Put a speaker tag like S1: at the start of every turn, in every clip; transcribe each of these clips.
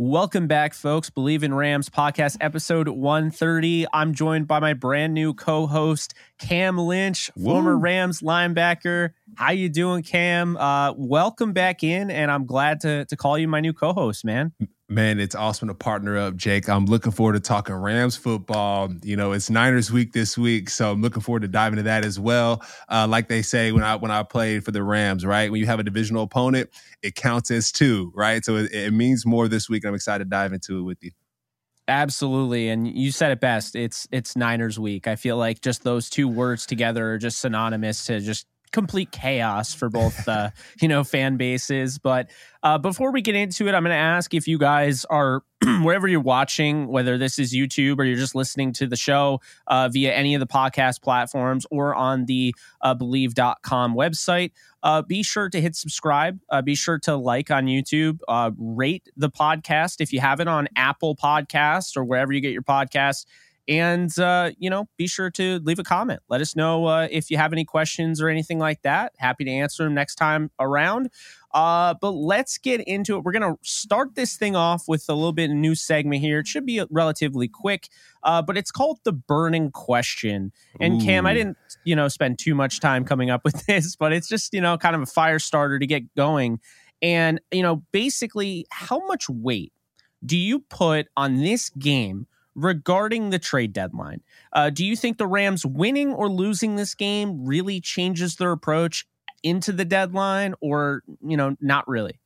S1: Welcome back, folks. Bleav in Rams podcast episode 130. I'm joined by my brand new co-host, Cam Lynch, Woo. former Rams linebacker. How you doing, Cam? Uh, welcome back in, and I'm glad to to call you my new co-host, man.
S2: Man, it's awesome to partner up, Jake. I'm looking forward to talking Rams football. You know, it's Niners week this week, so I'm looking forward to diving into that as well. Uh, like they say when I when I played for the Rams, right? When you have a divisional opponent, it counts as two, right? So it, it means more this week. I'm excited to dive into it with you.
S1: Absolutely, and you said it best. It's it's Niners week. I feel like just those two words together are just synonymous to just complete chaos for both uh, you know fan bases. But uh, before we get into it, I'm going to ask if you guys are wherever you're watching, whether this is YouTube or you're just listening to the show uh, via any of the podcast platforms or on the uh, Bleav.com website. Uh, be sure to hit subscribe. Uh, be sure to like on YouTube. Uh, rate the podcast if you have it on Apple Podcasts or wherever you get your podcasts and, uh, you know, be sure to leave a comment. Let us know uh, if you have any questions or anything like that. Happy to answer them next time around. Uh, but let's get into it. We're going to start this thing off with a little bit of new segment here. It should be relatively quick, uh, but it's called the burning question. And Ooh. Cam, I didn't, you know, spend too much time coming up with this, but it's just, you know, kind of a fire starter to get going. And, you know, basically, how much weight do you put on this game regarding the trade deadline. Uh, do you think the Rams winning or losing this game really changes their approach into the deadline, or you know, not really?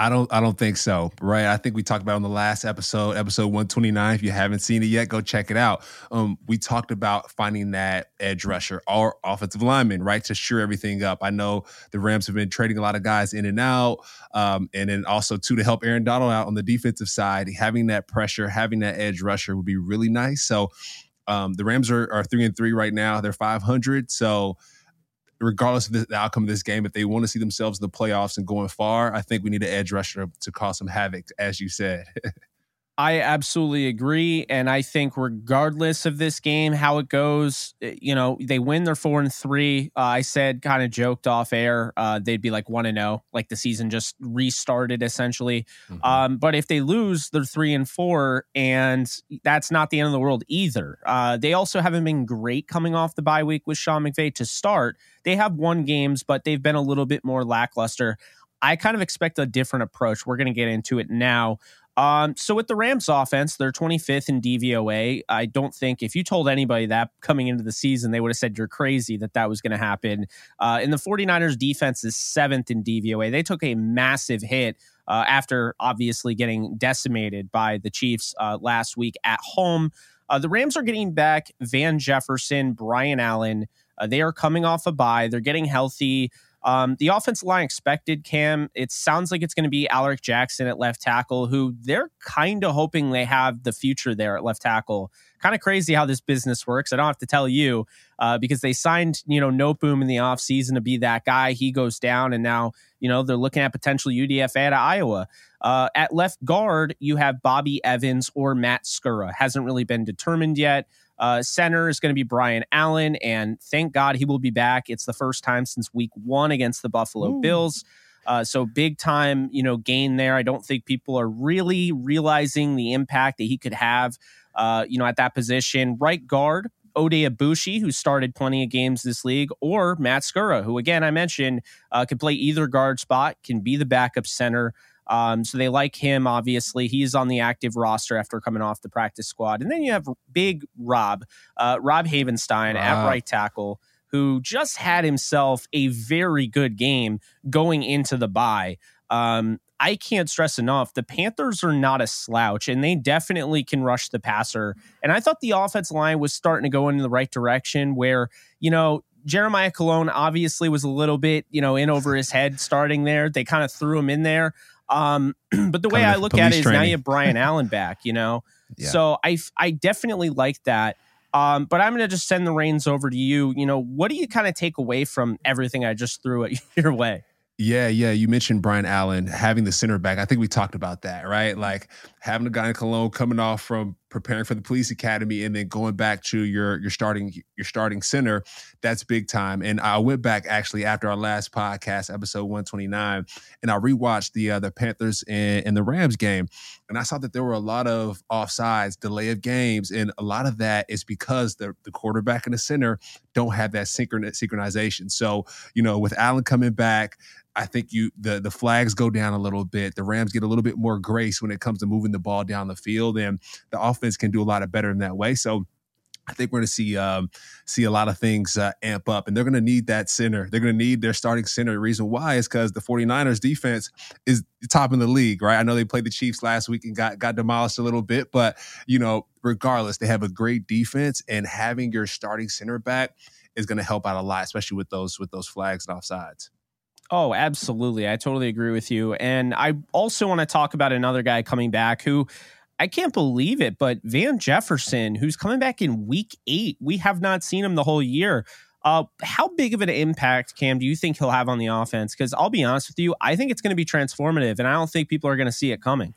S2: I don't I don't think so. Right. I think we talked about on the last episode, episode 129. If you haven't seen it yet, go check it out. Um, we talked about finding that edge rusher or offensive lineman, right, to sure everything up. I know the Rams have been trading a lot of guys in and out. Um, and then also too to help Aaron Donald out on the defensive side, having that pressure, having that edge rusher would be really nice. So um, the Rams are, are three and three right now. They're 500. So regardless of the outcome of this game, if they want to see themselves in the playoffs and going far, I think we need an edge rusher to cause some havoc, as you said.
S1: I absolutely agree, and I think regardless of this game, how it goes, eh, you know, they win. They're four and three. Uh, I said, kind of joked off air, uh, they'd be like one and zero, oh, like the season just restarted essentially. Mm-hmm. Um, but if they lose, they're three and four, and that's not the end of the world either. Uh, they also haven't been great coming off the bye week with Sean McVay to start. They have won games, but they've been a little bit more lackluster. I kind of expect a different approach. We're going to get into it now. Um, so with the Rams offense, they're 25th in DVOA. I don't think if you told anybody that coming into the season, they would have said you're crazy that that was going to happen. Uh, and the 49ers defense is seventh in DVOA. They took a massive hit uh, after obviously getting decimated by the Chiefs uh, last week at home. Uh, the Rams are getting back Van Jefferson, Brian Allen. Uh, they are coming off a bye. They're getting healthy. Um, the offensive line expected Cam. It sounds like it's going to be Alaric Jackson at left tackle, who they're kind of hoping they have the future there at left tackle. Kind of crazy how this business works. I don't have to tell you uh, because they signed, you know, Noteboom in the offseason to be that guy. He goes down, and now, you know, they're looking at potential UDFA at Iowa. Uh, at left guard, you have Bobby Evans or Matt Skura. Hasn't really been determined yet. Uh, center is going to be Brian Allen, and thank God he will be back. It's the first time since week one against the Buffalo Ooh. Bills. Uh, so big time, you know, gain there. I don't think people are really realizing the impact that he could have, uh, you know, at that position. Right guard, Oday Aboushi, who started plenty of games this league, or Matt Skura, who again I mentioned uh, can play either guard spot, can be the backup center. Um, so they like him, obviously. He's on the active roster after coming off the practice squad. And then you have big Rob, uh, Rob Havenstein Rob. at right tackle, who just had himself a very good game going into the bye. Um, I can't stress enough the Panthers are not a slouch and they definitely can rush the passer. And I thought the offense line was starting to go in the right direction where, you know, Jeremiah Kolone obviously was a little bit, you know, in over his head starting there. They kind of threw him in there. Um, but the way I look at it is training. now you have Brian Allen back, you know? Yeah. So I, I definitely like that. Um, but I'm going to just send the reins over to you. You know, what do you kind of take away from everything I just threw at your way?
S2: Yeah, yeah. You mentioned Brian Allen having the center back. I think we talked about that, right? Like having a guy in Kolone coming off from preparing for the police academy and then going back to your your starting your starting center. That's big time. And I went back actually after our last podcast, episode 129, and I rewatched the uh, the Panthers and, and the Rams game, and I saw that there were a lot of offsides, delay of games, and a lot of that is because the the quarterback and the center don't have that synchron- synchronization. So you know, with Allen coming back I think you the the flags go down a little bit. The Rams get a little bit more grace when it comes to moving the ball down the field, and the offense can do a lot of better in that way. So. I think we're going to see um, see a lot of things uh, amp up, and they're going to need that center. They're going to need their starting center. The reason why is because the 49ers defense is top in the league, right? I know they played the Chiefs last week and got got demolished a little bit, but you know, regardless, they have a great defense, and having your starting center back is going to help out a lot, especially with those with those flags and offsides.
S1: Oh, absolutely. I totally agree with you. And I also want to talk about another guy coming back who I can't believe it, but Van Jefferson, who's coming back in week eight. We have not seen him the whole year. Uh, how big of an impact, Cam, do you think he'll have on the offense? Because I'll be honest with you, I think it's going to be transformative, and I don't think people are going to see it coming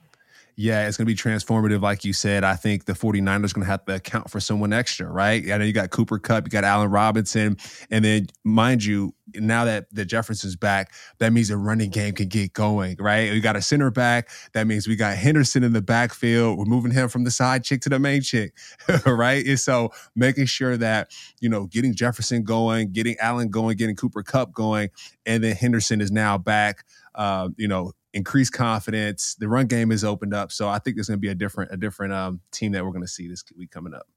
S2: yeah, it's going to be transformative. Like you said, I think the 49ers are going to have to account for someone extra, right? I know you got Cooper Kupp, you got Allen Robinson. And then, mind you, now that the Jefferson's back, that means the running game can get going, right? We got a center back. That means we got Henderson in the backfield. We're moving him from the side chick to the main chick, right? And so making sure that, you know, getting Jefferson going, getting Allen going, getting Cooper Kupp going, and then Henderson is now back. Uh, you know, increased confidence. The run game is opened up, so I think there's going to be a different a different um, team that we're going to see this week coming up.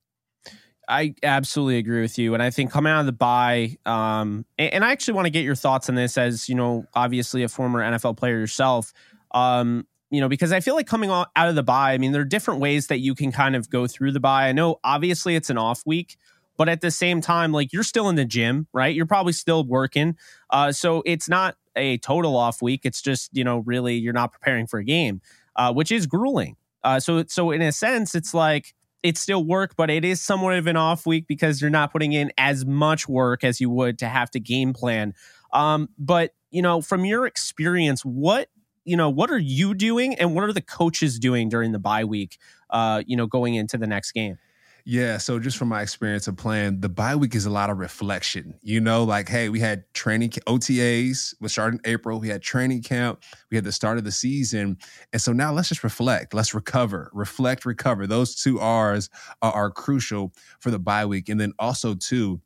S1: I absolutely agree with you, and I think coming out of the bye, um, and, and, I actually want to get your thoughts on this as you know, obviously a former NFL player yourself. Um, you know, because I feel like coming out of the bye, I mean, there are different ways that you can kind of go through the bye. I know obviously it's an off week, but at the same time, like you're still in the gym, right? You're probably still working. Uh, so it's not a total off week. It's just, you know, really you're not preparing for a game, uh, which is grueling. Uh, so, so in a sense, it's like it's still work, but it is somewhat of an off week because you're not putting in as much work as you would to have to game plan. Um, but you know, from your experience, what you know, what are you doing, and what are the coaches doing during the bye week? Uh, you know, going into the next game.
S2: Yeah, so just from my experience of playing, the bye week is a lot of reflection. You know, like hey, we had training OTAs, we started in April. We had training camp. We had the start of the season, and so now let's just reflect. Let's recover, reflect, recover. Those two R's are, are crucial for the bye week, and then also too,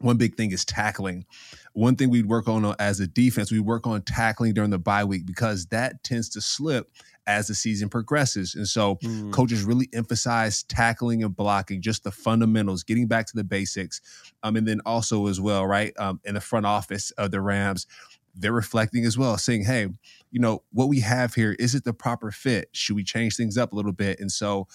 S2: one big thing is tackling. One thing we'd work on as a defense, we work on tackling during the bye week because that tends to slip as the season progresses. And so mm. coaches really emphasize tackling and blocking, just the fundamentals, getting back to the basics. Um, and then also as well, right, um, in the front office of the Rams, they're reflecting as well, saying, hey, you know, what we have here, is it the proper fit? Should we change things up a little bit? And so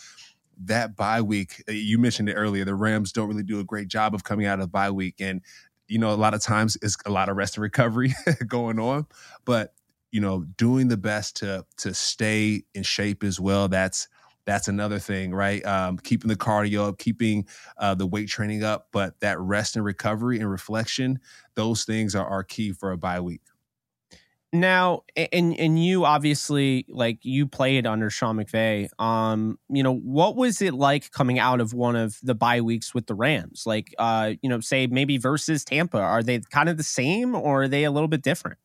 S2: that bye week, uh, you mentioned it earlier, the Rams don't really do a great job of coming out of bye week. And you know, a lot of times it's a lot of rest and recovery going on. But you know, doing the best to to stay in shape as well. That's that's another thing, right? Um, keeping the cardio up, keeping uh, the weight training up, but that rest and recovery and reflection, those things are, are key for a bye week.
S1: Now, and and you obviously like you played under Sean McVay. Um, you know, what was it like coming out of one of the bye weeks with the Rams? Like, uh, you know, say maybe versus Tampa, are they kind of the same or are they a little bit different?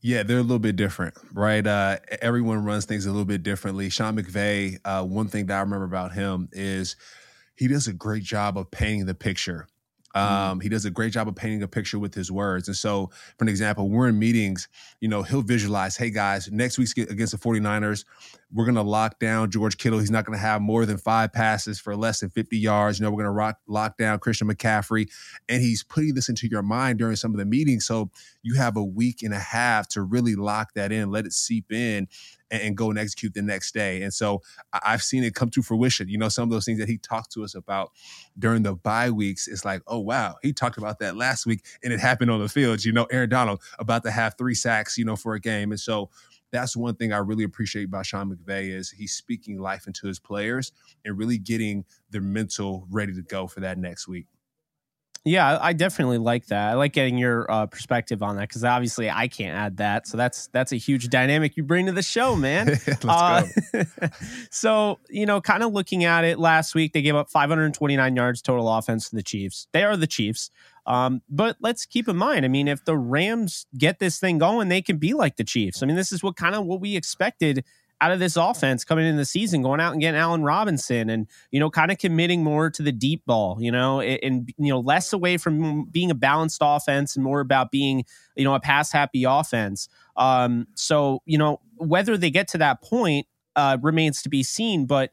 S2: Yeah, they're a little bit different, right? Uh, everyone runs things a little bit differently. Sean McVay, uh, one thing that I remember about him is he does a great job of painting the picture. Um, he does a great job of painting a picture with his words. And so, for an example, we're in meetings, you know, he'll visualize, hey guys, next week's against the 49ers, we're going to lock down George Kittle. He's not going to have more than five passes for less than 50 yards. You know, we're going to lock down Christian McCaffrey. And he's putting this into your mind during some of the meetings. So you have a week and a half to really lock that in, let it seep in and, and go and execute the next day. And so I've seen it come to fruition. You know, some of those things that he talked to us about during the bye weeks, it's like, oh, wow, he talked about that last week and it happened on the field. You know, Aaron Donald about to have three sacks, you know, for a game. And so that's one thing I really appreciate about Sean McVay is he's speaking life into his players and really getting their mental ready to go for that next week.
S1: Yeah, I definitely like that. I like getting your uh, perspective on that because obviously I can't add that. So that's that's a huge dynamic you bring to the show, man.
S2: Let's uh, go.
S1: so you know, kind of looking at it last week, they gave up 529 yards total offense to the Chiefs. They are the Chiefs. Um, but let's keep in mind, I mean, if the Rams get this thing going, they can be like the Chiefs. I mean, this is what kind of what we expected out of this offense coming in the season, going out and getting Allen Robinson and, you know, kind of committing more to the deep ball, you know, and, and, you know, less away from being a balanced offense and more about being, you know, a pass happy offense. Um, so, you know, whether they get to that point uh, remains to be seen, but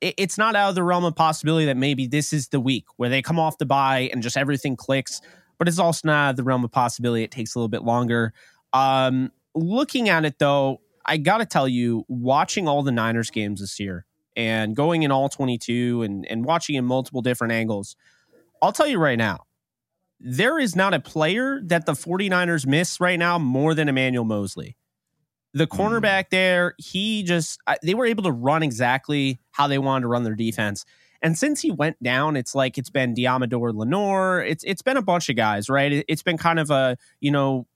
S1: it, it's not out of the realm of possibility that maybe this is the week where they come off the bye and just everything clicks, but it's also not the realm of possibility. It takes a little bit longer. Um, looking at it though, I got to tell you, watching all the Niners games this year and going in all 22 and, and watching in multiple different angles, I'll tell you right now, there is not a player that the 49ers miss right now more than Emmanuel Moseley. The mm. cornerback there, he just, they were able to run exactly how they wanted to run their defense. And since he went down, it's like it's been Deommodore Lenoir. It's it's been a bunch of guys, right? It's been kind of a you know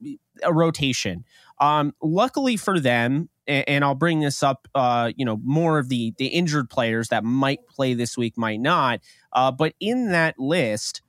S1: a rotation. Um, luckily for them, and, and I'll bring this up, uh, you know, more of the the injured players that might play this week might not. Uh, but in that list,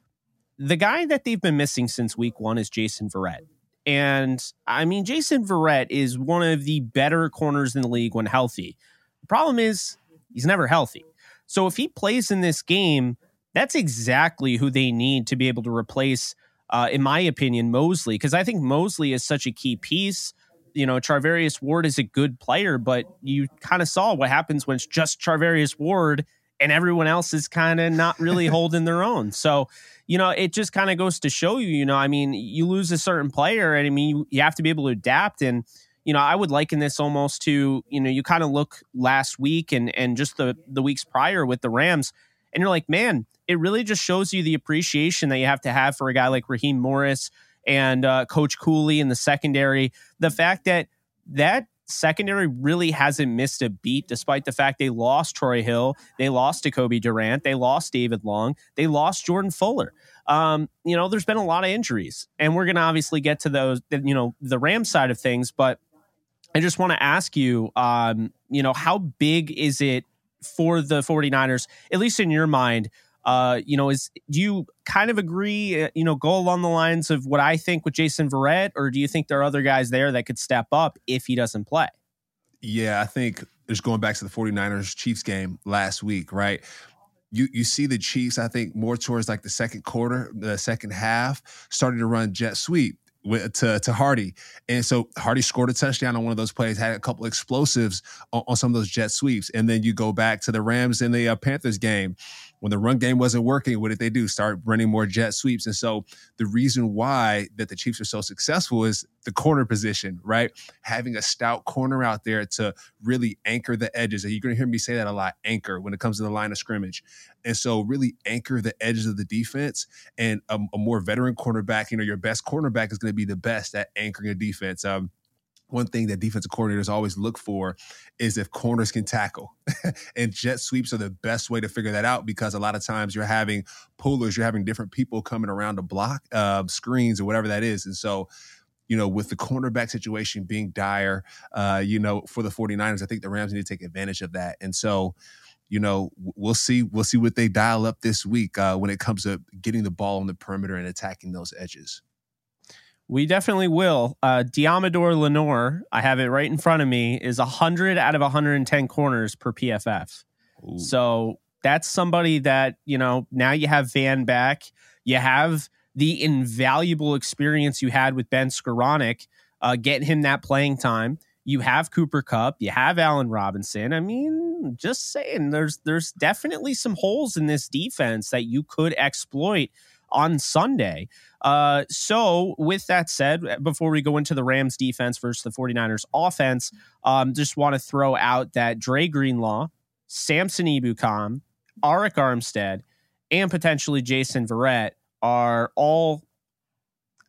S1: the guy that they've been missing since week one is Jason Verrett. And I mean, Jason Verrett is one of the better corners in the league when healthy. The problem is he's never healthy. So if he plays in this game, that's exactly who they need to be able to replace, uh, in my opinion, Moseley, Because I think Moseley is such a key piece you know, Charvarius Ward is a good player, but you kind of saw what happens when it's just Charvarius Ward and everyone else is kind of not really holding their own. So, you know, it just kind of goes to show you, you know, I mean, you lose a certain player and I mean, you, you have to be able to adapt. And, you know, I would liken this almost to, you know, you kind of look last week and, and just the, the weeks prior with the Rams and you're like, man, it really just shows you the appreciation that you have to have for a guy like Raheem Morris, and uh, Coach Cooley in the secondary. The fact that that secondary really hasn't missed a beat, despite the fact they lost Troy Hill, they lost Jacoby Durant, they lost David Long, they lost Jordan Fuller. Um, you know, there's been a lot of injuries, and we're going to obviously get to those, you know, the Ram side of things. But I just want to ask you, um, you know, how big is it for the 49ers, at least in your mind, uh, you know, is do you kind of agree? Uh, you know, go along the lines of what I think with Jason Verrett, or do you think there are other guys there that could step up if he doesn't play?
S2: Yeah, I think just going back to the 49ers Chiefs game last week, right? You you see the Chiefs, I think, more towards like the second quarter, the second half, starting to run jet sweep with, to to Harty, and so Hardy scored a touchdown on one of those plays, had a couple explosives on, on some of those jet sweeps, and then you go back to the Rams in the uh, Panthers game when the run game wasn't working, what did they do? Start running more jet sweeps. And so the reason why that the Chiefs are so successful is the corner position, right? Having a stout corner out there to really anchor the edges. And you're going to hear me say that a lot anchor when it comes to the line of scrimmage. And so really anchor the edges of the defense and a, a more veteran cornerback, you know, your best cornerback is going to be the best at anchoring a defense. Um, one thing that defensive coordinators always look for is if corners can tackle. and jet sweeps are the best way to figure that out because a lot of times you're having pullers, you're having different people coming around to block uh, screens or whatever that is. And so, you know, with the cornerback situation being dire, uh, you know, for the 49ers, I think the Rams need to take advantage of that. And so, you know, we'll see. We'll see what they dial up this week uh, when it comes to getting the ball on the perimeter and attacking those edges.
S1: We definitely will. Uh, Deommodore Lenoir, I have it right in front of me, is 100 out of 110 corners per PFF. Ooh. So that's somebody that, you know, now you have Van back. You have the invaluable experience you had with Ben Skowronek, uh, getting him that playing time. You have Cooper Kupp. you have Allen Robinson. I mean, just saying, there's there's definitely some holes in this defense that you could exploit on Sunday. Uh, so, with that said, before we go into the Rams defense versus the 49ers offense, um, just want to throw out that Dre Greenlaw, Samson Ebukam, Arik Armstead, and potentially Jason Verrett are all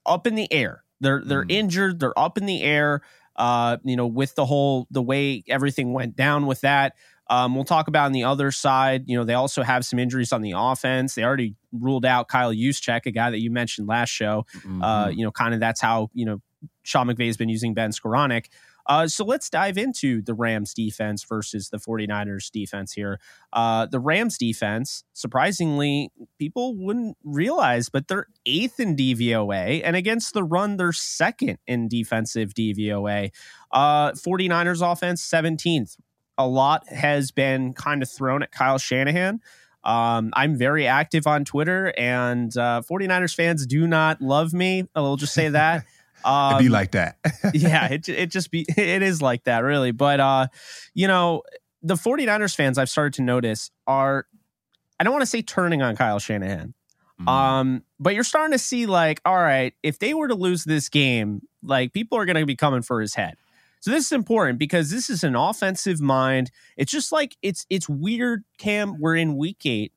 S1: up in the air. They're they're mm. injured. They're up in the air. Uh, you know, with the whole the way everything went down with that. Um, we'll talk about on the other side. You know, they also have some injuries on the offense. They already ruled out Kyle Juszczyk, a guy that you mentioned last show. Uh, mm-hmm. Uh, you know, kind of that's how you know Sean McVay has been using Ben Skowronek. Uh, so let's dive into the Rams defense versus the 49ers defense here. Uh, the Rams defense, surprisingly, people wouldn't realize, but they're eighth in DVOA, and against the run, they're second in defensive DVOA. Uh, 49ers offense, 17th a lot has been kind of thrown at Kyle Shanahan. Um, I'm very active on Twitter, and uh, 49ers fans do not love me. I'll just say that.
S2: Um, It'd be like that.
S1: yeah, it, it just be, it is like that, really. But, uh, you know, the 49ers fans I've started to notice are, I don't want to say turning on Kyle Shanahan. Mm. Um, but you're starting to see like, all right, if they were to lose this game, like people are going to be coming for his head. So this is important because this is an offensive mind. It's just like it's it's weird, Cam. We're in week eight,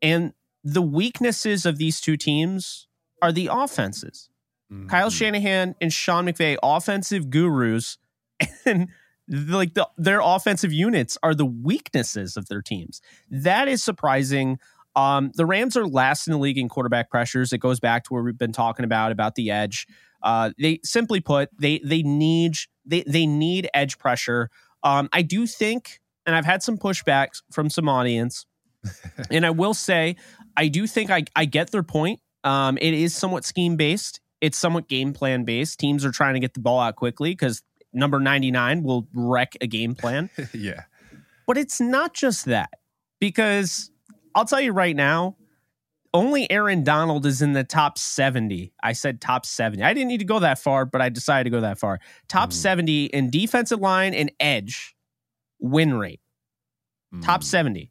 S1: and the weaknesses of these two teams are the offenses. Mm-hmm. Kyle Shanahan and Sean McVay, offensive gurus, and like the, their offensive units are the weaknesses of their teams. That is surprising. Um, the Rams are last in the league in quarterback pressures. It goes back to where we've been talking about about the edge. Uh, they simply put, they they need they they need edge pressure. Um, I do think, and I've had some pushbacks from some audience, and I will say, I do think I I get their point. Um, it is somewhat scheme based. It's somewhat game plan based. Teams are trying to get the ball out quickly because number ninety nine will wreck a game plan.
S2: yeah,
S1: but it's not just that because I'll tell you right now, only Aaron Donald is in the top 70. I said top 70. I didn't need to go that far, but I decided to go that far. Top mm. 70 in defensive line and edge win rate. Mm. Top 70.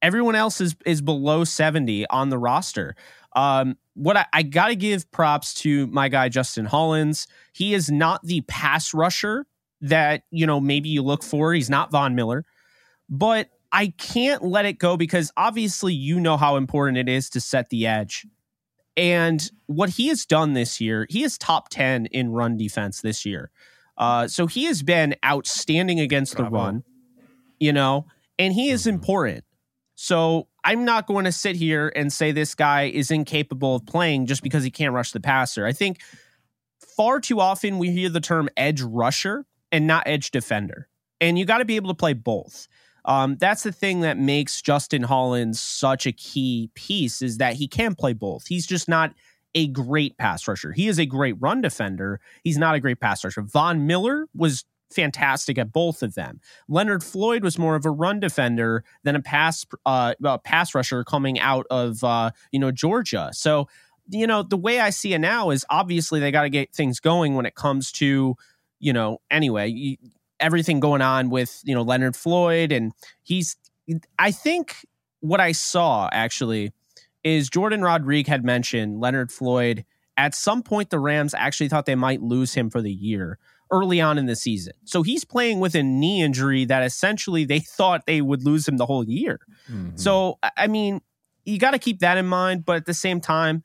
S1: Everyone else is is below 70 on the roster. Um, what I, I got to give props to my guy Justin Hollins. He is not the pass rusher that you know maybe you look for. He's not Von Miller, but I can't let it go because obviously you know how important it is to set the edge. And what he has done this year, he is top 10 in run defense this year. Uh, so he has been outstanding against Bravo. the run, you know, and he is mm-hmm. important. So I'm not going to sit here and say this guy is incapable of playing just because he can't rush the passer. I think far too often we hear the term edge rusher and not edge defender. And you got to be able to play both. Um, that's the thing that makes Justin Hollins such a key piece is that he can play both. He's just not a great pass rusher. He is a great run defender. He's not a great pass rusher. Von Miller was fantastic at both of them. Leonard Floyd was more of a run defender than a pass uh, a pass rusher coming out of uh, you know Georgia. So you know the way I see it now is obviously they got to get things going when it comes to you know anyway everything going on with you know Leonard Floyd, and he's. I think what I saw actually is Jourdan Rodrigue had mentioned Leonard Floyd. At some point, the Rams actually thought they might lose him for the year early on in the season. So he's playing with a knee injury that essentially they thought they would lose him the whole year. Mm-hmm. So, I mean, you got to keep that in mind. But at the same time,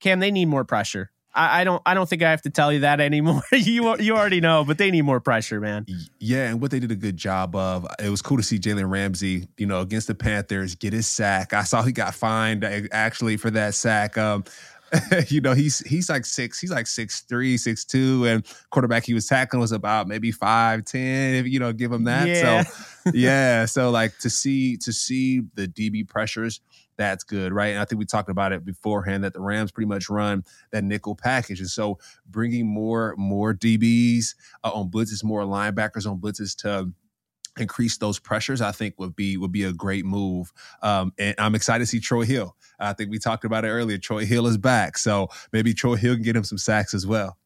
S1: Cam, they need more pressure. I, I, don't I don't think I have to tell you that anymore. you you already know, but they need more pressure, man.
S2: Yeah, and what they did a good job of, it was cool to see Jalen Ramsey, you know, against the Panthers get his sack. I saw he got fined actually for that sack. Um, you know, he's he's like six, he's like six three, six two, and quarterback he was tackling was about maybe five ten. If you know, give him that. Yeah. So yeah, so like to see to see the DB pressures that's good, right? And I think we talked about it beforehand that the Rams pretty much run that nickel package, and so bringing more more DBs uh, on blitzes, more linebackers on blitzes to increase those pressures, I think would be would be a great move. Um, and I'm excited to see Troy Hill. I think we talked about it earlier. Troy Hill is back, so maybe Troy Hill can get him some sacks as well.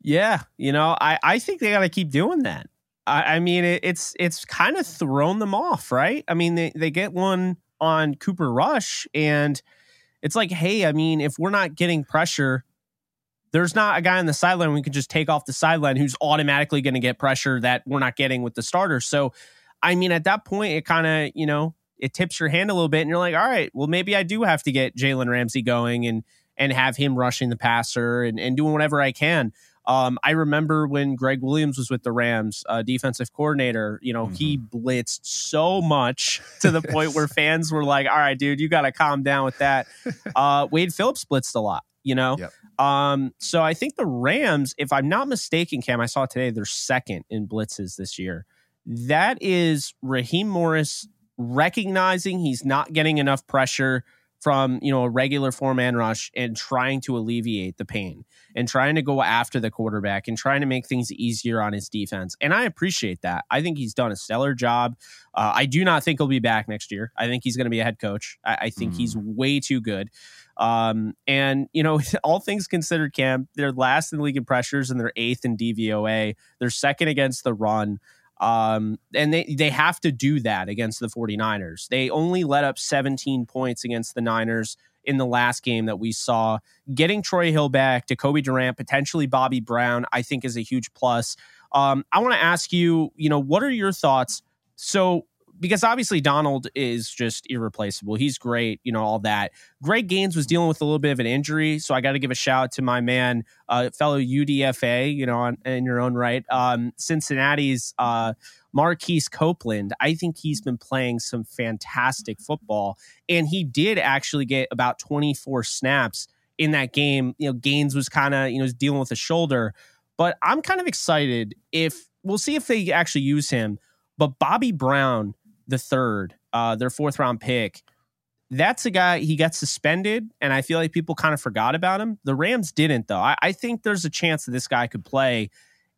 S1: Yeah, you know, I I think they got to keep doing that. I, I mean, it, it's it's kind of thrown them off, right? I mean, they they get one on Cooper Rush, and it's like, hey, I mean, if we're not getting pressure there's not a guy on the sideline we can just take off the sideline who's automatically going to get pressure that we're not getting with the starter. So, I mean, at that point, it kind of, you know, it tips your hand a little bit and you're like, all right, well, maybe I do have to get Jalen Ramsey going and, and have him rushing the passer and, and doing whatever I can. Um, I remember when Gregg Williams was with the Rams, uh, defensive coordinator, you know, mm-hmm. he blitzed so much to the point where fans were like, all right, dude, you got to calm down with that. Uh, Wade Phillips blitzed a lot, you know? Yep. Um, so I think the Rams, if I'm not mistaken, Cam, I saw today they're second in blitzes this year. That is Raheem Morris recognizing he's not getting enough pressure from you know a regular four man rush and trying to alleviate the pain and trying to go after the quarterback and trying to make things easier on his defense. And I appreciate that. I think he's done a stellar job. Uh, I do not think he'll be back next year. I think he's going to be a head coach. I, I think mm. he's way too good. Um, and you know, all things considered, Cam, they're last in the league in pressures and they're eighth in DVOA. They're second against the run. Um, and they, they have to do that against the 49ers. They only let up 17 points against the Niners in the last game that we saw. Getting Troy Hill back, Jacoby Durant, potentially Bobby Brown, I think is a huge plus. Um, I want to ask you, you know, what are your thoughts? So because obviously Donald is just irreplaceable. He's great, you know, all that. Greg Gaines was dealing with a little bit of an injury, so I got to give a shout out to my man, uh, fellow UDFA, you know, on, in your own right, um, Cincinnati's uh, Marquise Copeland. I think he's been playing some fantastic football, and he did actually get about 24 snaps in that game. You know, Gaines was kind of, you know, dealing with a shoulder, but I'm kind of excited if we'll see if they actually use him. But Bobby Brown the third, uh, their fourth round pick. That's a guy he got suspended, and I feel like people kind of forgot about him. The Rams didn't, though. I, I think there's a chance that this guy could play,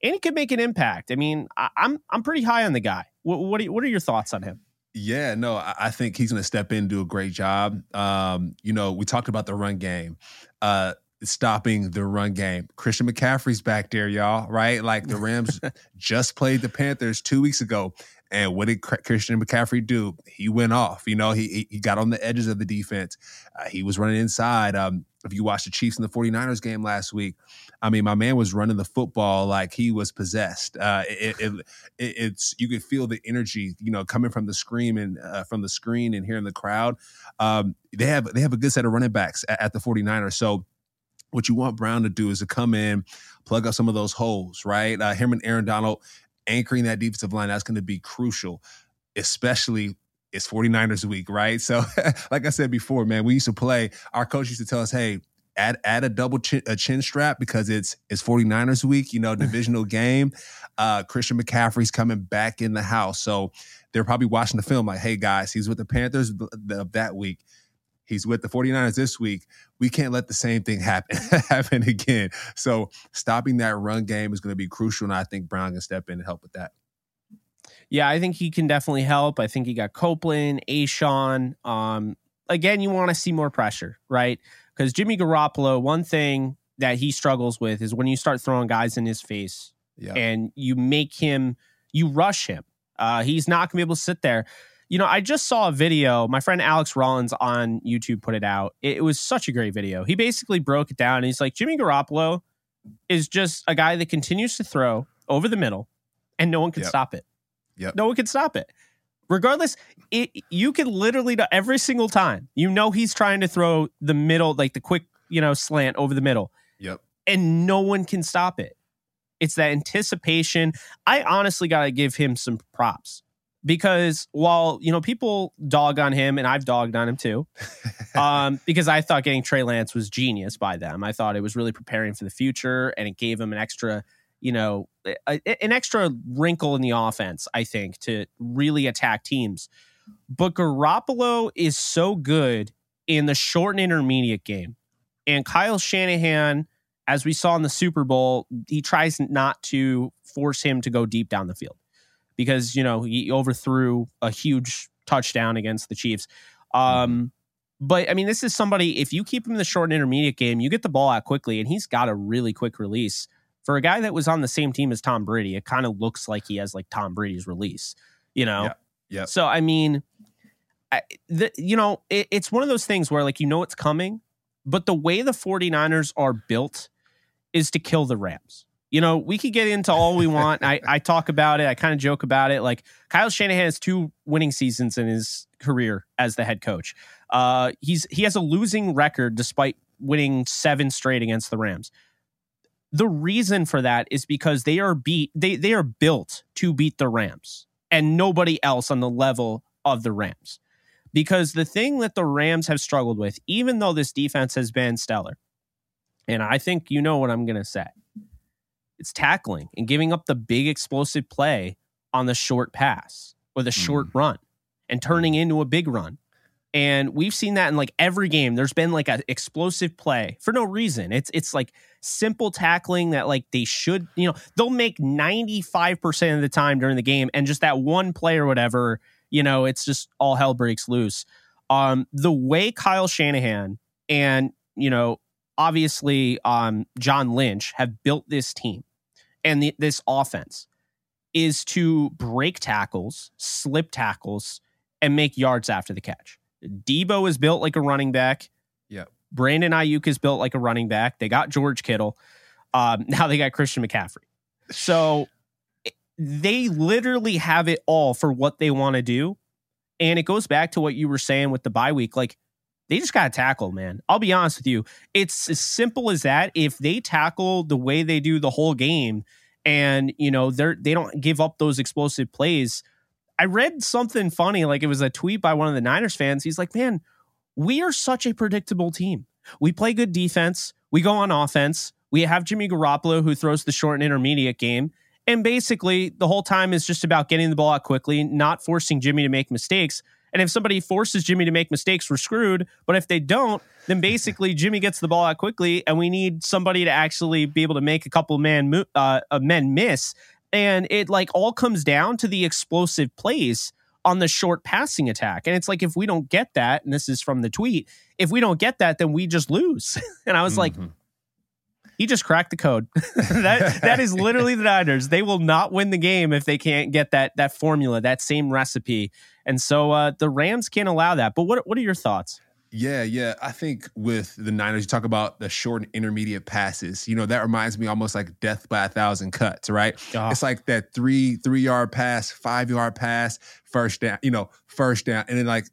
S1: and he could make an impact. I mean, I, am I'm, I'm pretty high on the guy. What what are, what are your thoughts on him?
S2: Yeah, no, I think he's going to step in and do a great job. Um, you know, we talked about the run game. Uh, stopping the run game. Christian McCaffrey's back there, y'all, right? Like the Rams just played the Panthers two weeks ago. And what did Christian McCaffrey do? He went off. You know, he he got on the edges of the defense. Uh, he was running inside. Um, if you watched the Chiefs and the 49ers game last week, I mean, my man was running the football like he was possessed. Uh, it, it, it, it's you could feel the energy, you know, coming from the screen and uh, from the screen and hearing the crowd. Um, they have they have a good set of running backs at, at the 49ers. So what you want Brown to do is to come in, plug up some of those holes, right? Uh, him and Aaron Donald anchoring that defensive line, that's going to be crucial, especially it's 49ers week, right? So, like I said before, man, we used to play, our coach used to tell us, hey, add add a double chin, a chin strap because it's it's 49ers week, you know, divisional game. Uh Christian McCaffrey's coming back in the house. So they're probably watching the film like, hey guys, he's with the Panthers of that week. He's with the 49ers this week. We can't let the same thing happen happen again. So stopping that run game is going to be crucial. And I think Brown can step in and help with that.
S1: Yeah, I think he can definitely help. I think he got Copeland, A'Shawn. Um, again, you want to see more pressure, right? Because Jimmy Garoppolo, one thing that he struggles with is when you start throwing guys in his face yeah. and you make him, you rush him. Uh, he's not going to be able to sit there you know, I just saw a video. My friend Alex Rollins on YouTube put it out. It, was such a great video. He basically broke it down. he's like, Jimmy Garoppolo is just a guy that continues to throw over the middle, and no one can yep. stop it. Yep. No one can stop it. Regardless, it, you can literally every single time. You know he's trying to throw the middle, like the quick, you know, slant over the middle.
S2: Yep.
S1: And no one can stop it. It's that anticipation. I honestly got to give him some props because while you know people dog on him and I've dogged on him too, um, because I thought getting Trey Lance was genius by them. I thought it was really preparing for the future and it gave him an extra, you know, a, an extra wrinkle in the offense. I think to really attack teams. But Garoppolo is so good in the short and intermediate game, and Kyle Shanahan, as we saw in the Super Bowl, he tries not to force him to go deep down the field because you know he overthrew a huge touchdown against the Chiefs. Um, but I mean, this is somebody. If you keep him in the short and intermediate game, you get the ball out quickly, and he's got a really quick release for a guy that was on the same team as Tom Brady. It kind of looks like he has like Tom Brady's release, you know.
S2: Yeah. Yeah.
S1: So I mean, I, the, you know, it, it's one of those things where like you know it's coming, but the way the 49ers are built is to kill the Rams. You know, we could get into all we want. I, I talk about it. I kind of joke about it. Like Kyle Shanahan has two winning seasons in his career as the head coach. Uh, he's he has a losing record despite winning seven straight against the Rams. The reason for that is because they are beat they they are built to beat the Rams and nobody else on the level of the Rams. Because the thing that the Rams have struggled with, even though this defense has been stellar, and I think you know what I'm going to say, it's tackling and giving up the big explosive play on the short pass or the short run and turning into a big run. And we've seen that in like every game. There's been like an explosive play for no reason. It's it's like simple tackling that like they should, you know, they'll make 95% of the time during the game and just that one play or whatever, you know, it's just all hell breaks loose. Um the way Kyle Shanahan and, you know, obviously um John Lynch have built this team and the, this offense is to break tackles, slip tackles and make yards after the catch. Debo is built like a running back.
S2: Yeah.
S1: Brandon Aiyuk is built like a running back. They got George Kittle. Um, now they got Christian McCaffrey. So they literally have it all for what they want to do. And it goes back to what you were saying with the bye week. Like they just got to tackle, man. I'll be honest with you. It's as simple as that. If they tackle the way they do the whole game and, you know, they're, they don't give up those explosive plays – I read something funny, like it was a tweet by one of the Niners fans. He's like, man, we are such a predictable team. We play good defense. We go on offense. We have Jimmy Garoppolo who throws the short and intermediate game. And basically, the whole time is just about getting the ball out quickly, not forcing Jimmy to make mistakes. And if somebody forces Jimmy to make mistakes, we're screwed. But if they don't, then basically Jimmy gets the ball out quickly, and we need somebody to actually be able to make a couple man uh, men miss. And it like all comes down to the explosive plays on the short passing attack. And it's like, if we don't get that, and this is from the tweet, if we don't get that, then we just lose. and I was mm-hmm. like, he just cracked the code. that that is literally the Niners. They will not win the game if they can't get that that formula, that same recipe. And so uh, the Rams can't allow that. But what what are your thoughts?
S2: Yeah, yeah. I think with the Niners, you talk about the short and intermediate passes. You know, that reminds me almost like death by a thousand cuts, right? Oh. It's like that three, three yard pass, five yard pass, first down, you know, first down. And then like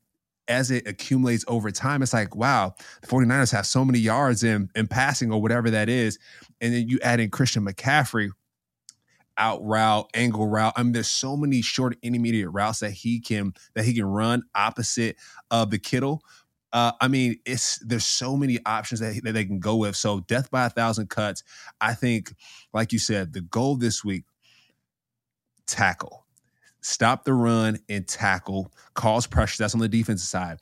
S2: as it accumulates over time, it's like, wow, the 49ers have so many yards in, in passing or whatever that is. And then you add in Christian McCaffrey, out route, angle route. I mean, there's so many short intermediate routes that he can that he can run opposite of the Kittle. Uh, I mean, it's there's so many options that, that they can go with. So death by a thousand cuts. I think, like you said, the goal this week: tackle, stop the run and tackle, cause pressure. That's on the defensive side.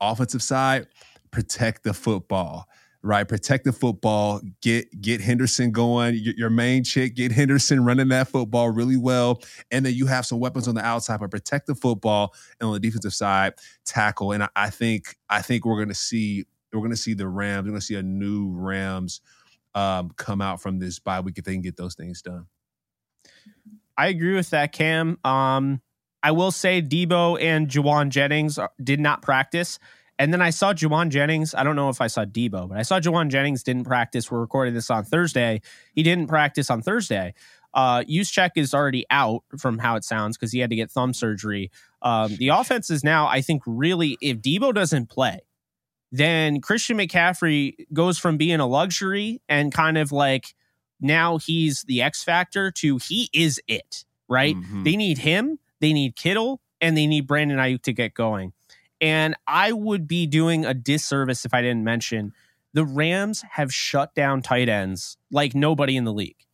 S2: Offensive side, protect the football right? Protect the football, get get Henderson going. Your, main chick, get Henderson running that football really well, and then you have some weapons on the outside, but protect the football and on the defensive side, tackle. And I, I think I think we're going to see we're going to see the Rams. We're going to see a new Rams um, come out from this bye week if they can get those things done.
S1: I agree with that, Cam. Um, I will say Debo and Jauan Jennings did not practice. And then I saw Jauan Jennings. I don't know if I saw Debo, but I saw Jauan Jennings didn't practice. We're recording this on Thursday. He didn't practice on Thursday. Uh, Juszczyk is already out from how it sounds because he had to get thumb surgery. Um, the offense is now, I think, really, if Debo doesn't play, then Christian McCaffrey goes from being a luxury and kind of like now he's the X factor to he is it, right? Mm-hmm. They need him, they need Kittle, and they need Brandon Aiyuk to get going. And I would be doing a disservice if I didn't mention the Rams have shut down tight ends like nobody in the league.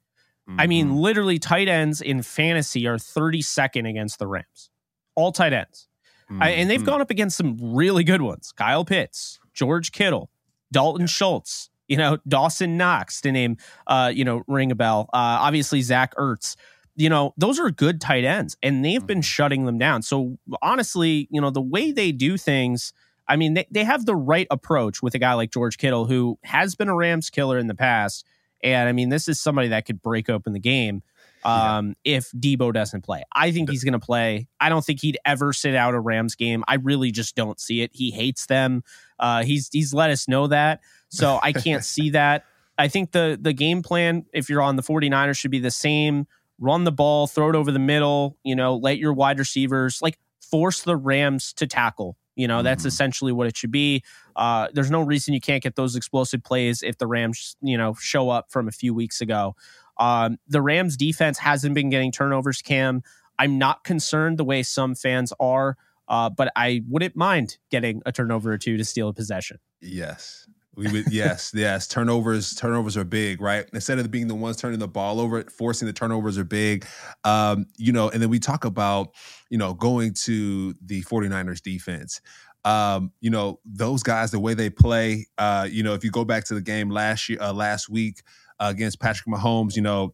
S1: Mm-hmm. I mean, mm-hmm. literally, tight ends in fantasy are 32nd against the Rams, all tight ends. Mm-hmm. I, and they've mm-hmm. gone up against some really good ones Kyle Pitts, George Kittle, Dalton. Schultz, you know, Dawson Knox to name, uh, you know, ring a bell. Uh, obviously, Zach Ertz. you know, those are good tight ends and they've been
S2: Mhm.
S1: shutting them down. So honestly, you know, the way they do things, I mean, they, they have the right approach with a guy like George Kittle, who has been a Rams killer in the past. And I mean, this is somebody that could break open the game
S2: Yeah.
S1: um, if Debo doesn't play. I think he's going to play. I don't think he'd ever sit out a Rams game. I really just don't see it. He hates them. Uh, he's he's let us know that. So I can't see that. I think the the game plan, if you're on the 49ers, should be the same. Run the ball, throw it over the middle, you know, let your wide receivers like force the Rams to tackle. You know, that's
S2: Mhm.
S1: essentially what it should be. Uh, there's no reason you can't get those explosive plays if the Rams, you know, show up from a few weeks ago. Um, the Rams defense hasn't been getting turnovers, Cam. I'm not concerned the way some fans are, uh, but I wouldn't mind getting a turnover or two to steal a possession.
S2: Yes. We would yes, yes. Turnovers, turnovers are big, right? Instead of being the ones turning the ball over, forcing the turnovers are big. Um, you know, and then we talk about, you know, going to the 49ers defense. Um, you know, those guys, the way they play, uh, you know, if you go back to the game last year, uh, last week uh, against Patrick Mahomes, you know,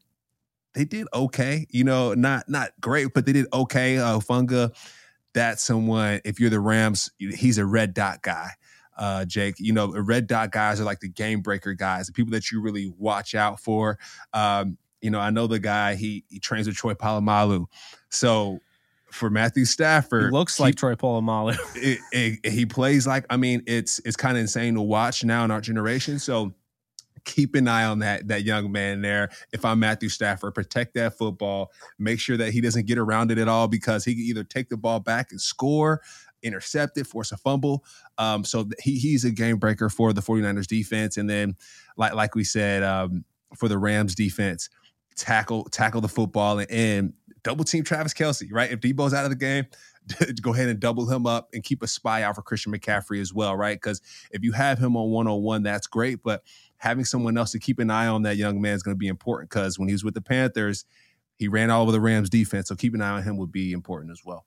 S2: they did okay. You know, not not great, but they did okay. Uh, Funga, that's someone. If you're the Rams, he's a red dot guy uh, Jake. You know, the red dot guys are like the game breaker guys, the people that you really watch out for. Um, you know, I know the guy he he trains with Troy Polamalu, so for Matthew
S1: He
S2: Stafford,
S1: looks
S2: he-
S1: like Troy Polamalu.
S2: it, it, he plays like I mean, it's it's kind of insane to watch now in our generation. So keep an eye on that that young man there. If I'm Matthew Stafford, protect that football. Make sure that he doesn't get around it at all because he can either take the ball back and score, intercept it, force a fumble. Um, so he he's a game breaker for the 49ers defense. And then like like we said, um, for the Rams defense, tackle tackle the football and, and double team Travis Kelce, right? If Deebo's out of the game, go ahead and double him up and keep a spy out for Christian McCaffrey as well, right? Because if you have him on one on one, that's great. But having someone else to keep an eye on that young man is going to be important because when he was with the Panthers, he ran all over the Rams defense. So keep an eye on him would be important as well.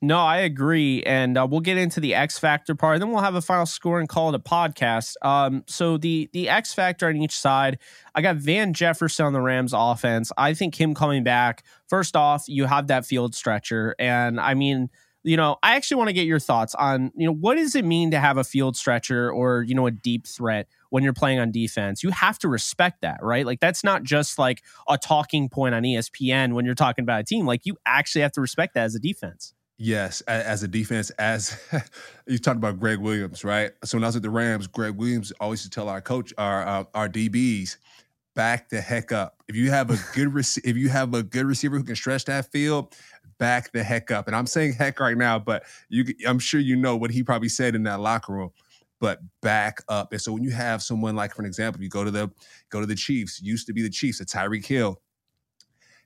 S1: No, I agree, and uh, we'll get into the X factor part. Then we'll have a final score and call it a podcast. Um, so the the X factor on each side, I got Van Jefferson on the Rams offense. I think him coming back. First off, you have that field stretcher, and I mean, you know, I actually want to get your thoughts on you know what does it mean to have a field stretcher or you know a deep threat when you're playing on defense. You have to respect that, right? Like that's not just like a talking point on ESPN when you're talking about a team. Like you actually have to respect that as a defense.
S2: Yes, as a defense, as you talked about Gregg Williams, right? So when I was at the Rams, Gregg Williams always used to tell our coach, our uh, our DBs, back the heck up. If you have a good rec- if you have a good receiver who can stretch that field, back the heck up. And I'm saying heck right now, but you, I'm sure you know what he probably said in that locker room. But back up. And so when you have someone like, for an example, you go to the go to the Chiefs, used to be the Chiefs, a Tyreek Hill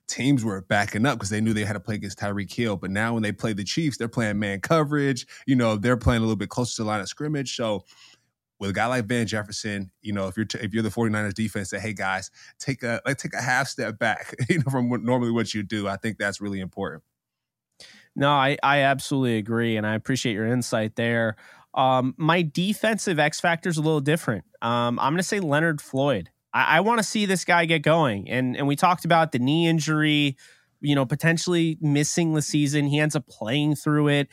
S2: teams were backing up because they knew they had to play against Tyreek Hill. But now when they play the Chiefs, they're playing man coverage. You know, they're playing a little bit closer to the line of scrimmage. So with a guy like Van Jefferson, you know, if you're t- if you're the 49ers defense, say, hey guys, take a like take a half step back, you know, from what normally what you do. I think that's really important.
S1: No, I, I absolutely agree, and I appreciate your insight there. Um, my defensive X factor is a little different. Um, I'm going to say Leonard Floyd. I, I want to see this guy get going, and and we talked about the knee injury, you know, potentially missing the season. He ends up playing through it.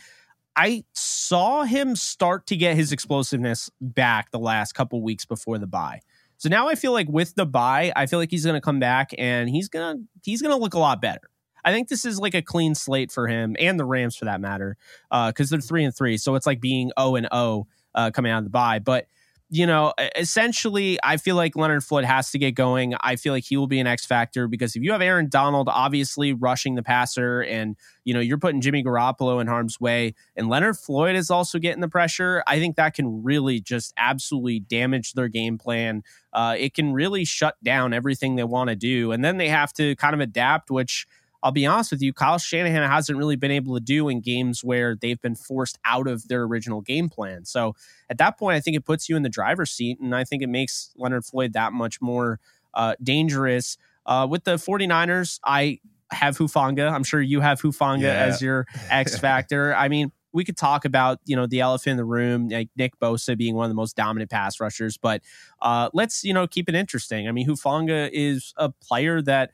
S1: I saw him start to get his explosiveness back the last couple weeks before the bye. So now I feel like with the bye, I feel like he's going to come back and he's going to he's going to look a lot better. I think this is like a clean slate for him and the Rams for that matter, uh, because they're three and three. So it's like being zero and zero coming out of the bye, But you know, essentially, I feel like Leonard Floyd has to get going. I feel like he will be an X factor because if you have Aaron Donald obviously rushing the passer, and you know you're putting Jimmy Garoppolo in harm's way, and Leonard Floyd is also getting the pressure, I think that can really just absolutely damage their game plan. Uh, it can really shut down everything they want to do, and then they have to kind of adapt, which I'll be honest with you, Kyle Shanahan hasn't really been able to do in games where they've been forced out of their original game plan. So at that point, I think it puts you in the driver's seat, and I think it makes Leonard Floyd that much more uh, dangerous. Uh, with the 49ers, I have Hufanga. I'm sure you have Hufanga
S2: Yeah.
S1: as your X factor. I mean, we could talk about you know the elephant in the room, like Nick Bosa being one of the most dominant pass rushers, but uh, let's you know keep it interesting. I mean, Hufanga is a player that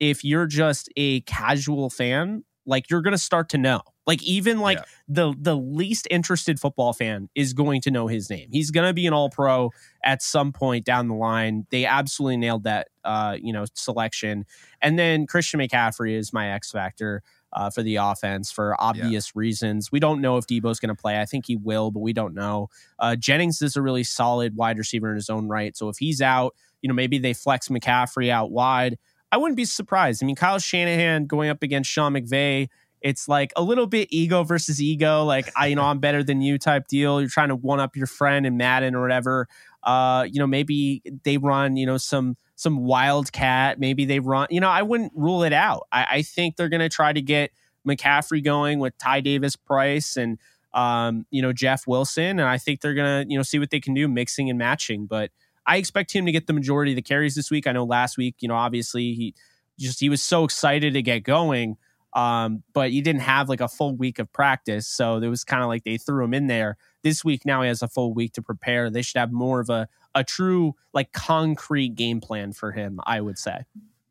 S1: if you're just a casual fan, like you're going to start to know. Like even like yeah. the the least interested football fan is going to know his name. He's going to be an all pro at some point down the line. They absolutely nailed that uh, you know, selection. And then Christian McCaffrey is my X factor. Uh, for the offense for obvious yeah. reasons. We don't know if Deebo's going to play. I think he will, but we don't know. Uh, Jennings is a really solid wide receiver in his own right. So if he's out, you know, maybe they flex McCaffrey out wide. I wouldn't be surprised. I mean, Kyle Shanahan going up against Sean McVay, it's like a little bit ego versus ego. Like, I, you know, I'm better than you type deal. You're trying to one up your friend in Madden or whatever. Uh, you know, maybe they run, you know, some some wildcat. Maybe they run, you know, I wouldn't rule it out. I, I think they're going to try to get McCaffrey going with Ty Davis Price and, um, you know, Jeff Wilson. And I think they're to, you know, see what they can do mixing and matching. But I expect him to get the majority of the carries this week. I know last week, you know, obviously he just, he was so excited to get going. Um, but he didn't have like a full week of practice. So it was kind of like they threw him in there. This week now he has a full week to prepare. They should have more of a a true like concrete game plan for him, I would say.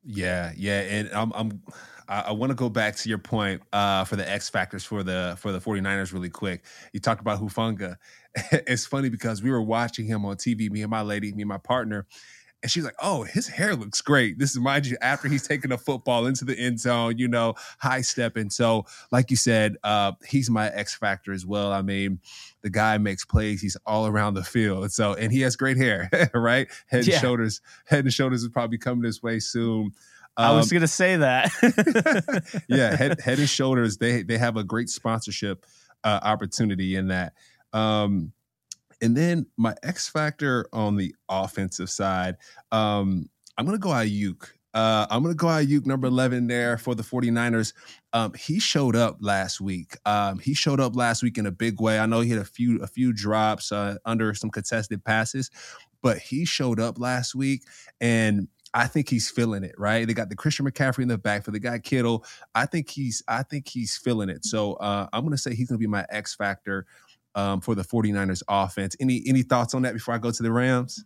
S2: Yeah, yeah, and I'm I'm I, want to go back to your point uh, for the X factors for the for the 49ers really quick. You talked about Hufanga. it's funny because we were watching him on TV, me and my lady, me and my partner, and she's like, "Oh, his hair looks great." This is mind you after he's taken a football into the end zone, you know, high stepping. So, like you said, uh, he's my X factor as well. I mean, the guy makes plays. He's all around the field. So, and he has great hair, right? Head yeah. and shoulders. Head and shoulders is probably coming this way soon.
S1: Um, I was um, going to say that.
S2: yeah, head, head and shoulders. They they have a great sponsorship uh, opportunity in that. Um, and then my X factor on the offensive side, um, I'm going to go Aiyuk. Uh, I'm going to go Aiyuk, number 11 there for the 49ers. Um, he showed up last week. Um, he showed up last week in a big way. I know he had a few a few drops uh, under some contested passes, but he showed up last week and I think he's feeling it, right? They got the Christian McCaffrey in the back for the guy Kittle. I think he's I think he's feeling it. So uh, I'm to say he's to be my X factor um, for the 49ers offense. Any any thoughts on that before I go to the Rams?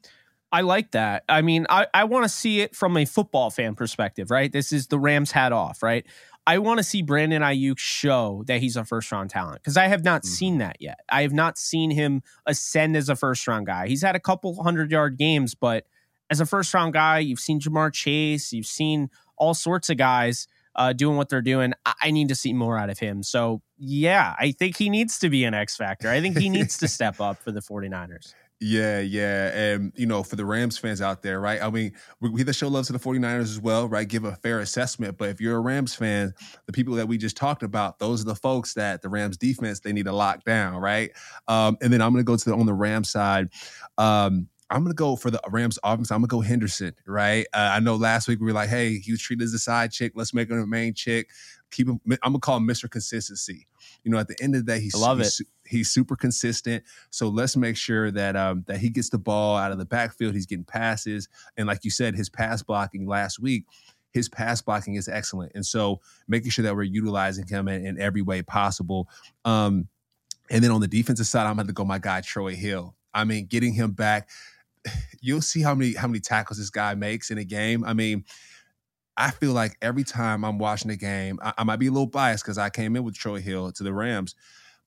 S1: I like that. I mean, I, I want to see it from a football fan perspective, right? This is the Rams hat off, right? I want to see Brandon Aiyuk show that he's a first round talent because I have not mm-hmm. seen that yet. I have not seen him ascend as a first round guy. He's had a couple hundred yard games, but as a first round guy, you've seen Ja'Marr Chase, you've seen all sorts of guys uh, doing what they're doing. I-, I need to see more out of him. So, yeah, I think he needs to be an X factor. I think he needs to step up for the 49ers.
S2: Yeah, yeah. And, you know, for the Rams fans out there, right? I mean, we, we the show love to the 49ers as well, right? Give a fair assessment. But if you're a Rams fan, the people that we just talked about, those are the folks that the Rams defense, they need to lock down, right? Um, and then I'm going to go to the, on the Rams side. Um, I'm gonna go for the Rams offense. I'm gonna go Henderson, right? Uh, I know last week we were like, hey, he was treated as a side chick. Let's make him a main chick. Keep him. I'm gonna call him Mr. Consistency. You know, at the end of the day, he's
S1: love
S2: he's,
S1: it.
S2: he's super consistent. So let's make sure that um that he gets the ball out of the backfield. He's getting passes, and like you said, his pass blocking last week. His pass blocking is excellent, and so making sure that we're utilizing him in, in every way possible. Um, and then on the defensive side, I'm going to go my guy Troy Hill. I mean, getting him back you'll see how many how many tackles this guy makes in a game. I mean, I feel like every time I'm watching a game, I, I might be a little biased because I came in with Troy Hill to the Rams,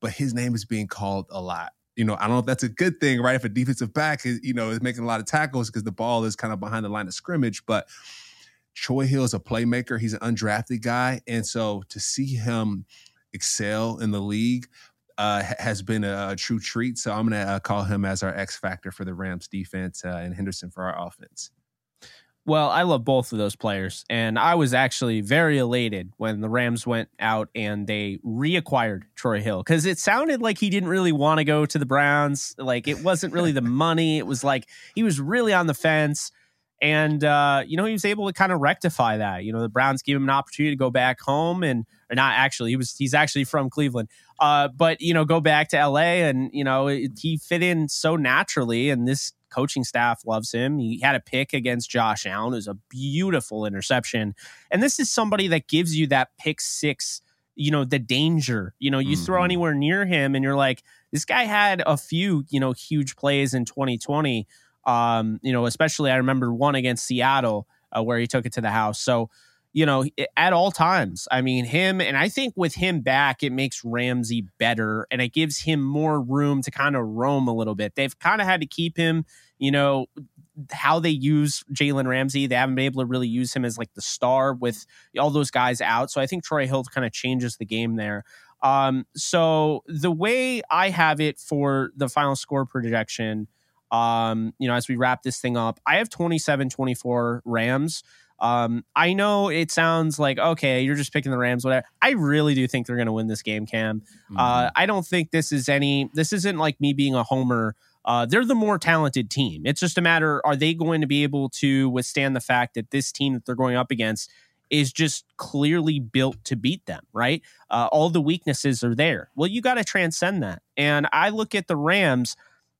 S2: but his name is being called a lot. You know, I don't know if that's a good thing, right? If a defensive back is, you know, is making a lot of tackles because the ball is kind of behind the line of scrimmage, but Troy Hill is a playmaker. He's an undrafted guy. And so to see him excel in the league, uh, has been a, true treat. So I'm going to uh, call him as our X factor for the Rams defense uh, and Henderson for our offense.
S1: Well, I love both of those players. And I was actually very elated when the Rams went out and they reacquired Troy Hill because it sounded like he didn't really want to go to the Browns. Like it wasn't really the money. It was like he was really on the fence. And, uh, you know, he was able to kind of rectify that. You know, the Browns gave him an opportunity to go back home and, or not actually, he was, he's actually from Cleveland. Uh, but, you know, go back to LA and, you know, it, he fit in so naturally. And this coaching staff loves him. He had a pick against Josh Allen. It was a beautiful interception. And this is somebody that gives you that pick six, you know, the danger. You know, you mm-hmm. throw anywhere near him and you're like, this guy had a few, you know, huge plays in 2020 um, you know, especially I remember one against Seattle uh, where he took it to the house. So, you know, at all times. I mean, him, and I think with him back, it makes Ramsey better and it gives him more room to kind of roam a little bit. They've kind of had to keep him, you know, how they use Jalen Ramsey. They haven't been able to really use him as like the star with all those guys out. So I think Troy Hill kind of changes the game there. Um, so the way I have it for the final score projection, um, you know, as we wrap this thing up, I have 27 24 Rams. Um, I know it sounds like okay, you're just picking the Rams, whatever. I really do think they're going to win this game, Cam. Mm-hmm. Uh, I don't think this is any. This isn't like me being a homer. Uh, they're the more talented team. It's just a matter: are they going to be able to withstand the fact that this team that they're going up against is just clearly built to beat them? Right? Uh, all the weaknesses are there. Well, you got to transcend that. And I look at the Rams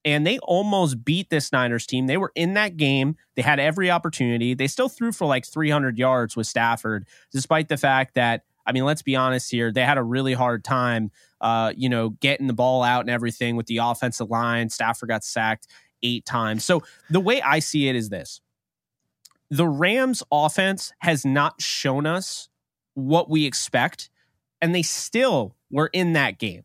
S1: and they almost beat this Niners team. They were in that game. They had every opportunity. They still threw for like 300 yards with Stafford, despite the fact that, I mean, let's be honest here, they had a really hard time, uh, you know, getting the ball out and everything with the offensive line. Stafford got sacked eight times. So the way I see it is this the Rams offense has not shown us what we expect, and they still were in that game.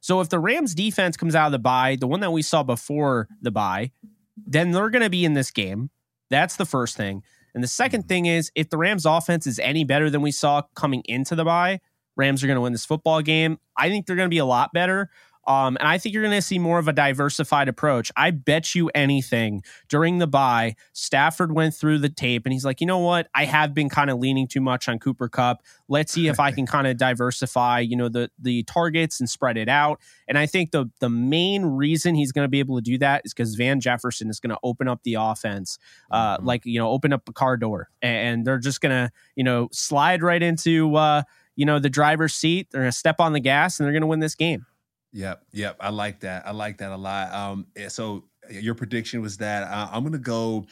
S1: So if the Rams defense comes out of the bye, the one that we saw before the bye, then they're going to be in this game. That's the first thing. And the second thing is if the Rams offense is any better than we saw coming into the bye, Rams are going to win this football game. I think they're going to be a lot better. Um, and I think you're going to see more of a diversified approach. I bet you anything during the bye, Stafford went through the tape and he's like, you know what? I have been kind of leaning too much on Cooper Kupp. Let's see if I can kind of diversify, you know, the the targets and spread it out. And I think the the main reason he's going to be able to do that is because Van Jefferson is going to open up the offense, uh, mm-hmm. like you know, open up a car door, and they're just going to you know slide right into. Uh, you know the driver's seat. They're going to step on the gas and they're going to win this game.
S2: Yep, yep. I like that. I like that a lot. Um, eh, so your prediction was that uh, I'm gonna go.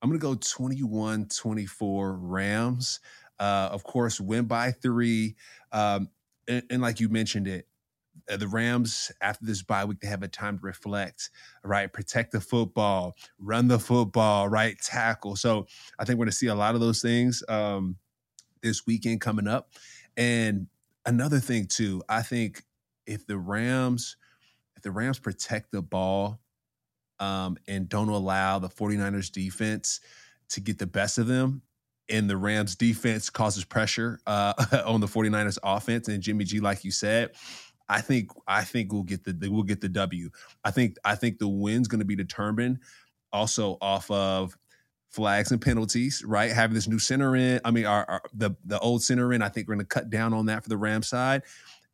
S2: I'm gonna go 21-24 Rams. Uh, of course, win by three. Um, and, and like you mentioned it, uh, the Rams after this bye week they have a time to reflect, right? Protect the football, run the football, right? Tackle. So I think we're to see a lot of those things um, this weekend coming up. And another thing too, I think if the Rams if the Rams protect the ball um, and don't allow the 49ers defense to get the best of them and the Rams defense causes pressure uh, on the 49ers offense and Jimmy G like you said I think I think we'll get the we'll get the W. I think I think the win's going to be determined also off of flags and penalties, right? Having this new center in, I mean, our, our the the old center in, I think we're going to cut down on that for the Rams side.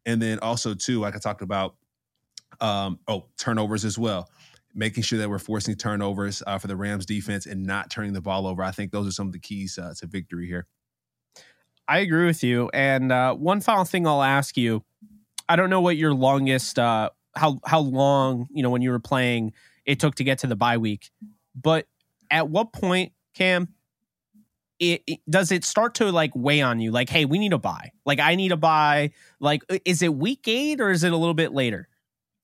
S2: And then also too, like I talked about, um, oh turnovers as well, making sure that we're forcing turnovers uh, for the Rams defense and not turning the ball over. I think those are some of the keys uh, to victory here.
S1: I agree with you. And uh, one final thing I'll ask you: I don't know what your longest, uh, how how long you know when you were playing it took to get to the bye week, but at what point, Cam, it, it, does it start to like weigh on you? Like hey we need to buy. Like i need to buy. Like is it week eight or is it a little bit later?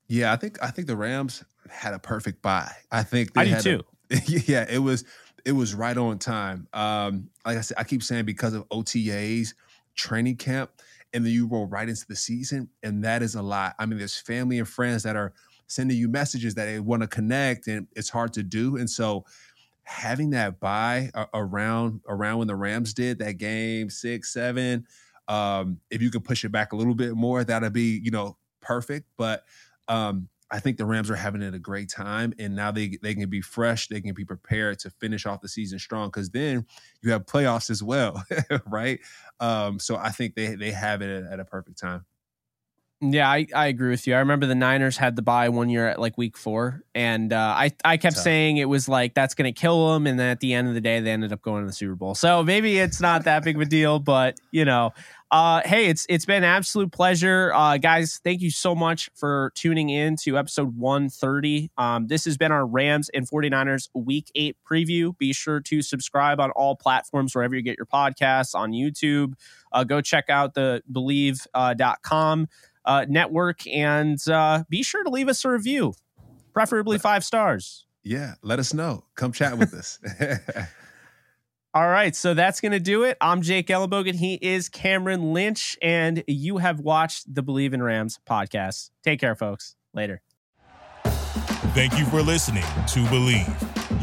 S2: Yeah i think i think the rams had a perfect bye. I think
S1: they i do too
S2: a, yeah it was it was right on time. Um like i said i keep saying because of otas training camp and then you roll right into the season and that is a lot. I mean there's family and friends that are sending you messages that they want to connect and it's hard to do. And so having that bye around around when the Rams did that game six seven, um, if you could push it back a little bit more, that'd be you know perfect. But um, I think the Rams are having it a great time, and now they they can be fresh, they can be prepared to finish off the season strong. Because then you have playoffs as well, right? Um, so I think they they have it at, at a perfect time.
S1: Yeah, I, I agree with you. I remember the Niners had the bye one year at like week four, and uh, I I kept saying it was like that's going to kill them, and then at the end of the day, they ended up going to the Super Bowl. So maybe it's not that big of a deal, but you know, uh, hey, it's it's been an absolute pleasure, uh, guys. Thank you so much for tuning in to episode 130. Um, this has been our Rams and 49ers Week Eight preview. Be sure to subscribe on all platforms wherever you get your podcasts on YouTube. Uh, go check out the Bleav.com. Uh, uh, network. And uh, be sure to leave us a review, preferably five stars.
S2: Yeah, let us know. Come chat with us.
S1: All right, so that's going to do it. I'm Jake Ellenbogen. He is Cameron Lynch, and you have watched the Bleav in Rams podcast. Take care, folks. Later.
S3: Thank you for listening to Bleav.